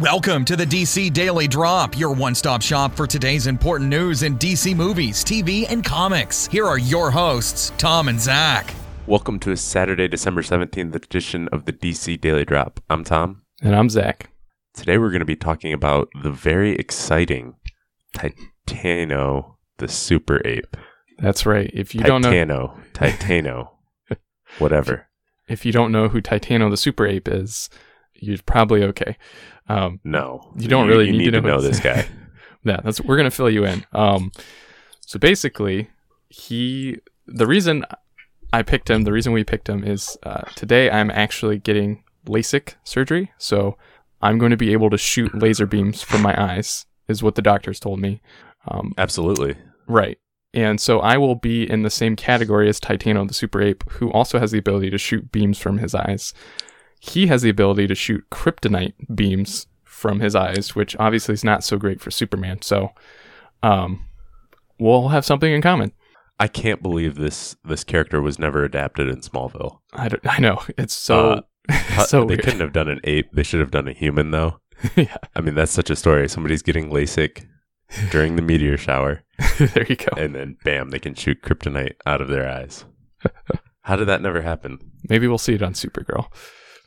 Welcome to the DC Daily Drop, your one stop shop for today's important news in DC movies, TV, and comics. Here are your hosts, Tom and Zach. Welcome to a Saturday, December 17th edition of the DC Daily Drop. I'm Tom. And I'm Zach. Today we're going to be talking about the very exciting Titano, the super ape. That's right. If you don't know Titano, Titano, whatever. if you don't know who Titano the super ape is, you're probably okay. Um, No. You don't really you need to know know this this- guy. yeah, that's we're gonna fill you in. Um, so basically, he the reason I picked him, the reason we picked him is uh, today I'm actually getting LASIK surgery, so I'm going to be able to shoot laser beams from my eyes, is what the doctors told me. Um, Absolutely. Right. And so I will be in the same category as Titano the Super Ape, who also has the ability to shoot beams from his eyes. He has the ability to shoot kryptonite beams from his eyes, which obviously is not so great for Superman. So um, we'll have something in common. I can't believe this this character was never adapted in Smallville. I, don't- I know. It's so, Uh, so they weird. couldn't have done an ape. They should have done a human though. yeah, I mean, that's such a story. Somebody's getting LASIK during the meteor shower, there you go. and then bam, they can shoot kryptonite out of their eyes. How did that never happen? Maybe we'll see it on Supergirl.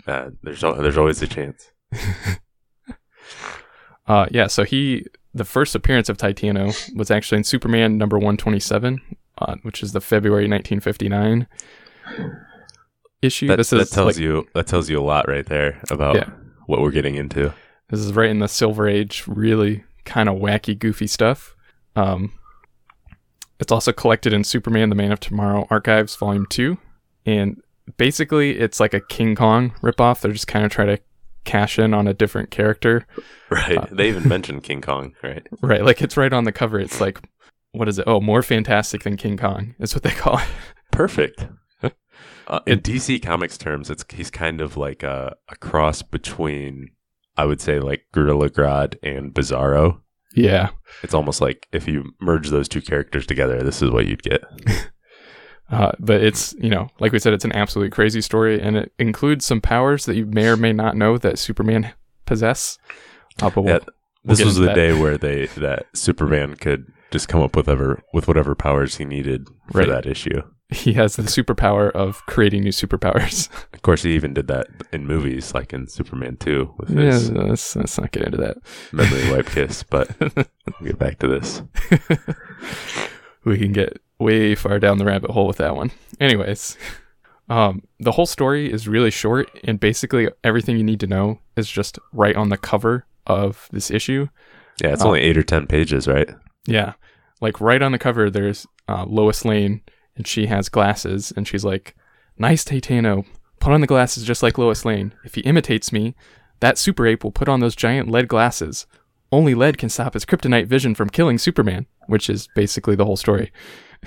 Uh, there's there's always a chance. Uh, yeah, so he the first appearance of Titano was actually in Superman number one twenty seven, uh, which is the February nineteen fifty nine issue. That, this that is tells like, you that tells you a lot right there about Yeah. what we're getting into. this is right in the Silver Age, really kind of wacky, goofy stuff. Um, it's also collected in Superman: The Man of Tomorrow Archives, Volume Two, and basically it's like a King Kong ripoff. They're just kind of trying to cash in on a different character. Right? Uh, they even mentioned King Kong, right? Right, like it's right on the cover. It's like, what is it? Oh, more fantastic than King Kong is what they call it. Perfect. Uh, in It- DC Comics terms, it's he's kind of like a, a cross between, I would say, like Gorilla Grodd and Bizarro. Yeah, It's almost like if you merge those two characters together, this is what you'd get. uh, but it's you know, like we said, it's an absolutely crazy story, and it includes some powers that you may or may not know that Superman possess. Uh, but we'll- Yeah, this get was the that. day where they that Superman could just come up with whatever with whatever powers he needed for Right. that issue. he has the superpower of creating new superpowers. Of course, he even did that in movies, like in Superman Two, with yeah, let's, let's not get into that. memory wipe kiss. But we'll get back to this. we can get way far down the rabbit hole with that one. Anyways, um, the whole story is really short, and basically everything you need to know is just right on the cover of this issue. Yeah, it's Oh. only eight or ten pages, right? Yeah, like right on the cover, there's uh, Lois Lane, and she has glasses, and she's like, "Nice, Titano. Put on the glasses just like Lois Lane. If he imitates me, that super ape will put on those giant lead glasses. Only lead can stop his kryptonite vision from killing Superman." Which is basically the whole story.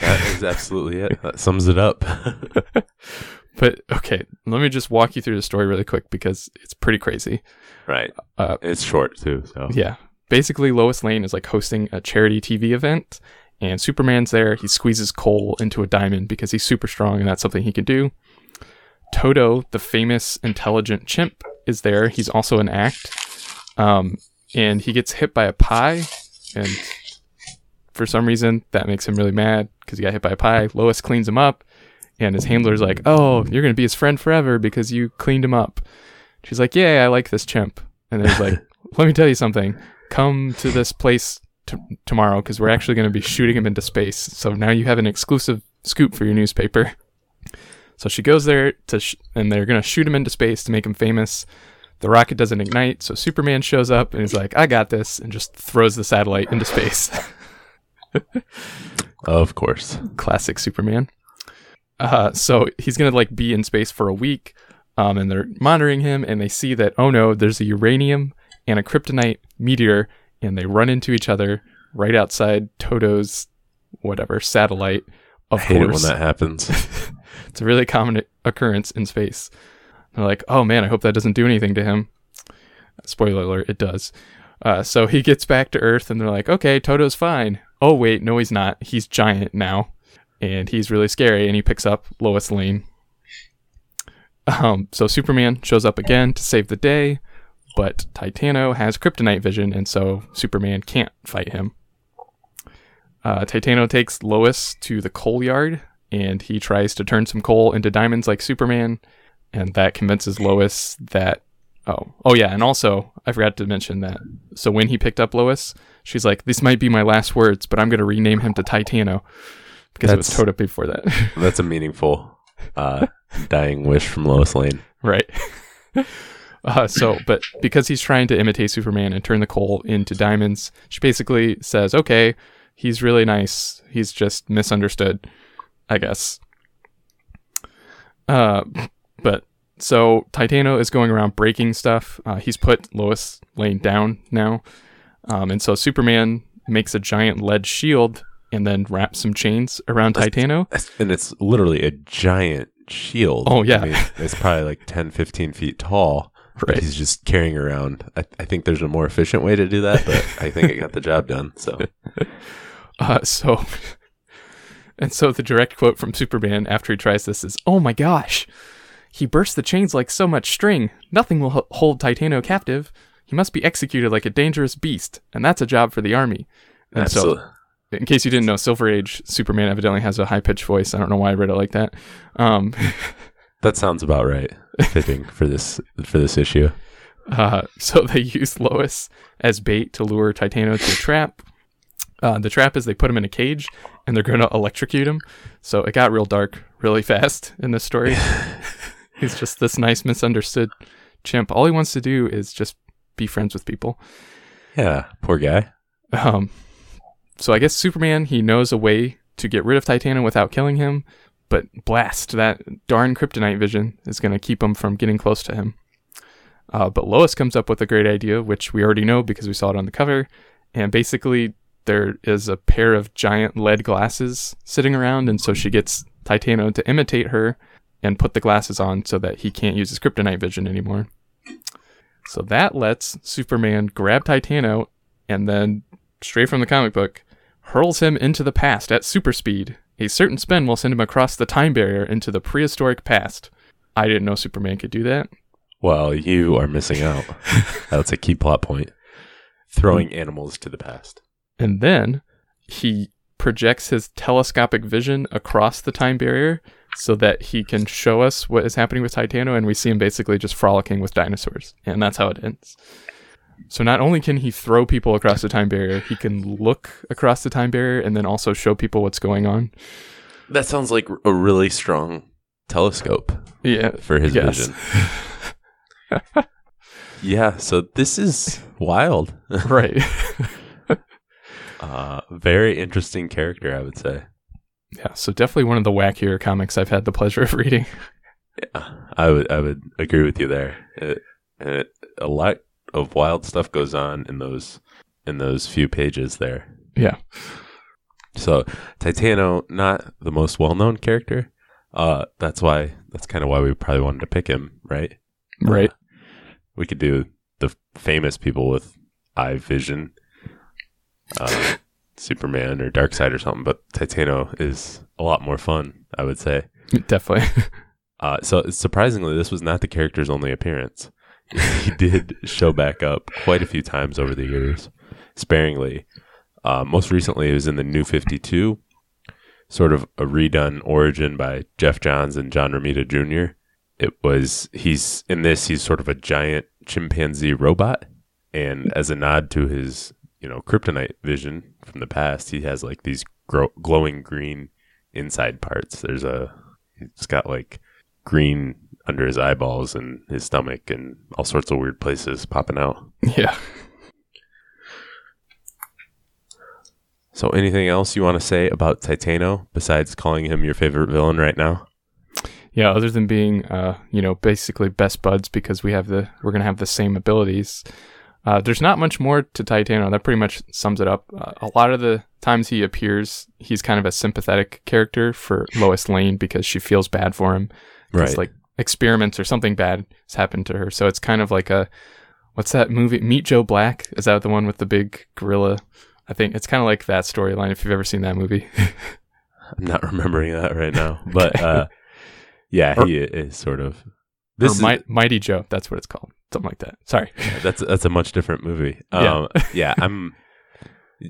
That is absolutely it. That sums it up. But okay, let me just walk you through the story really quick because it's pretty crazy. right. Uh, It's short too, so Yeah. Basically, Lois Lane is like hosting a charity TV event, and Superman's there. He squeezes coal into a diamond because he's super strong and that's something he can do. Toto, the famous intelligent chimp, is there. He's also an act. Um, and he gets hit by a pie, and for some reason, that makes him really mad because he got hit by a pie. Lois cleans him up, and his handler's like, Oh, you're going to be his friend forever because you cleaned him up. She's like, Yeah, I like this chimp. And then he's like, Let me tell you something. Come to this place t- tomorrow because we're actually going to be shooting him into space. So now you have an exclusive scoop for your newspaper. So she goes there to, sh- and they're going to shoot him into space to make him famous. The rocket doesn't ignite, so Superman shows up and he's like, I got this, and just throws the satellite into space. of course. Classic Superman. Uh, so he's gonna like be in space for a week, um, and they're monitoring him, and they see that oh no, there's a uranium and a kryptonite meteor, and they run into each other right outside Toto's whatever satellite. Of I hate course, it when that happens. it's a really common occurrence in space. They're like, oh man, I hope that doesn't do anything to him. Spoiler alert, it does. Uh, so he gets back to Earth, and they're like, okay, Toto's fine. Oh wait, no, he's not. He's giant now, and he's really scary. And he picks up Lois Lane. Um, so Superman shows up again to save the day. but Titano has kryptonite vision, and so Superman can't fight him. Uh, Titano takes Lois to the coal yard, and he tries to turn some coal into diamonds like Superman, and that convinces Lois that. Oh, oh yeah, and also I forgot to mention that. So when he picked up Lois, she's like, "This might be my last words, but I'm going to rename him to Titano," because it was That's- Toto before that. That's a meaningful uh, dying wish from Lois Lane. right. Uh, so, but because he's trying to imitate Superman and turn the coal into diamonds, she basically says, "Okay, he's really nice. He's just misunderstood, I guess." Uh, but so Titano is going around breaking stuff. Uh, he's put Lois Lane down now, um, and so Superman makes a giant lead shield and then wraps some chains around Titano. And it's literally a giant shield. Oh, yeah. I mean, it's probably like 10, 15 feet tall. Right. he's just carrying around. I, I think there's a more efficient way to do that, but I think it got the job done. So Uh, so, and so the direct quote from Superman after he tries this is, "Oh my gosh, he bursts the chains like so much string. Nothing will h- hold Titano captive. He must be executed like a dangerous beast, and that's a job for the army." And absolutely. so, in case you didn't know, Silver Age Superman evidently has a high pitched voice. I don't know why I read it like that. Um, That sounds about right. Fitting for this for this issue. Uh, so they use Lois as bait to lure Titano to a trap. Uh, the trap is they put him in a cage and they're going to electrocute him. So it got real dark really fast in this story. He's just this nice misunderstood chimp. All he wants to do is just be friends with people. Yeah, poor guy. Um, so I guess Superman he knows a way to get rid of Titano without killing him, but blast that darn kryptonite vision is going to keep him from getting close to him. Uh, but Lois comes up with a great idea, which we already know because we saw it on the cover, and basically there is a pair of giant lead glasses sitting around, and so she gets Titano to imitate her and put the glasses on so that he can't use his kryptonite vision anymore. So that lets Superman grab Titano and then straight from the comic book, hurls him into the past at super speed. A certain spin will send him across the time barrier into the prehistoric past. I didn't know Superman could do that. Well, you are missing out. That's a key plot point. Throwing animals to the past. And then he projects his telescopic vision across the time barrier so that he can show us what is happening with Titano, and we see him basically just frolicking with dinosaurs. And that's how it ends. So not only can he throw people across the time barrier, he can look across the time barrier and then also show people what's going on. That sounds like a really strong telescope Yeah, for his Yes. vision. Yeah, so this is wild. right. Uh, very interesting character, I would say. Yeah, so definitely one of the wackier comics I've had the pleasure of reading. Yeah, I would I would agree with you there. It, it, a lot of wild stuff goes on in those in those few pages there. Yeah. So Titano, not the most well known character. Uh, that's why that's kind of why we probably wanted to pick him, right? Right. Uh, we could do the famous people with eye vision, uh, Superman or Darkseid or something. But Titano is a lot more fun, I would say. Definitely. Uh, so surprisingly, this was not the character's only appearance. he did show back up quite a few times over the years, sparingly. Uh, most recently, it was in the New Fifty Two, sort of a redone origin by Geoff Johns and John Romita Jr. It was he's in this he's sort of a giant chimpanzee robot, and as a nod to his you know kryptonite vision from the past, he has like these gro- glowing green inside parts. There's a he's got like green under his eyeballs and his stomach and all sorts of weird places popping out. yeah. So, anything else you want to say about Titano besides calling him your favorite villain right now? Yeah, other than being, uh, you know, basically best buds because we have the we're gonna have the same abilities. Uh, there's not much more to Titano. That pretty much sums it up. Uh, a lot of the times he appears, he's kind of a sympathetic character for Lois Lane because she feels bad for him. It's like experiments or something bad has happened to her. So it's kind of like a what's that movie? Meet Joe Black. Is that the one with the big gorilla? I think it's kind of like that storyline. If you've ever seen that movie, I'm not remembering that right now, but uh, yeah, Or- he is sort of. this is, Mighty Joe. That's what it's called. Something like that. Sorry. That's that's a much different movie. Yeah. Um, yeah, I'm.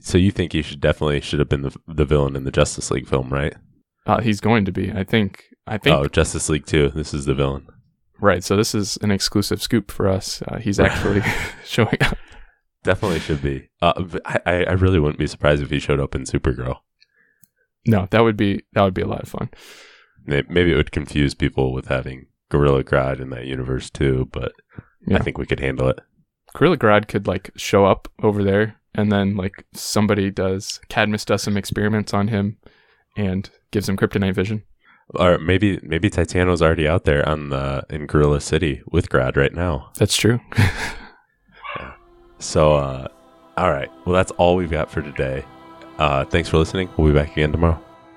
So you think he should definitely should have been the the villain in the Justice League film, right? Uh, he's going to be. I think. I think. Oh, Justice League Two. This is the villain. Right. So this is an exclusive scoop for us. Uh, he's actually showing up. Definitely should be. Uh, I I really wouldn't be surprised if he showed up in Supergirl. No, that would be that would be a lot of fun. Maybe it would confuse people with having Gorilla Grodd in that universe too, but Yeah. I think we could handle it. Gorilla Grodd could like show up over there, and then like somebody does Cadmus does some experiments on him, and gives him kryptonite vision. Or maybe maybe Titano's already out there on the in Gorilla City with Grodd right now. That's true. So, uh, all right. Well, that's all we've got for today. Uh, thanks for listening. We'll be back again tomorrow.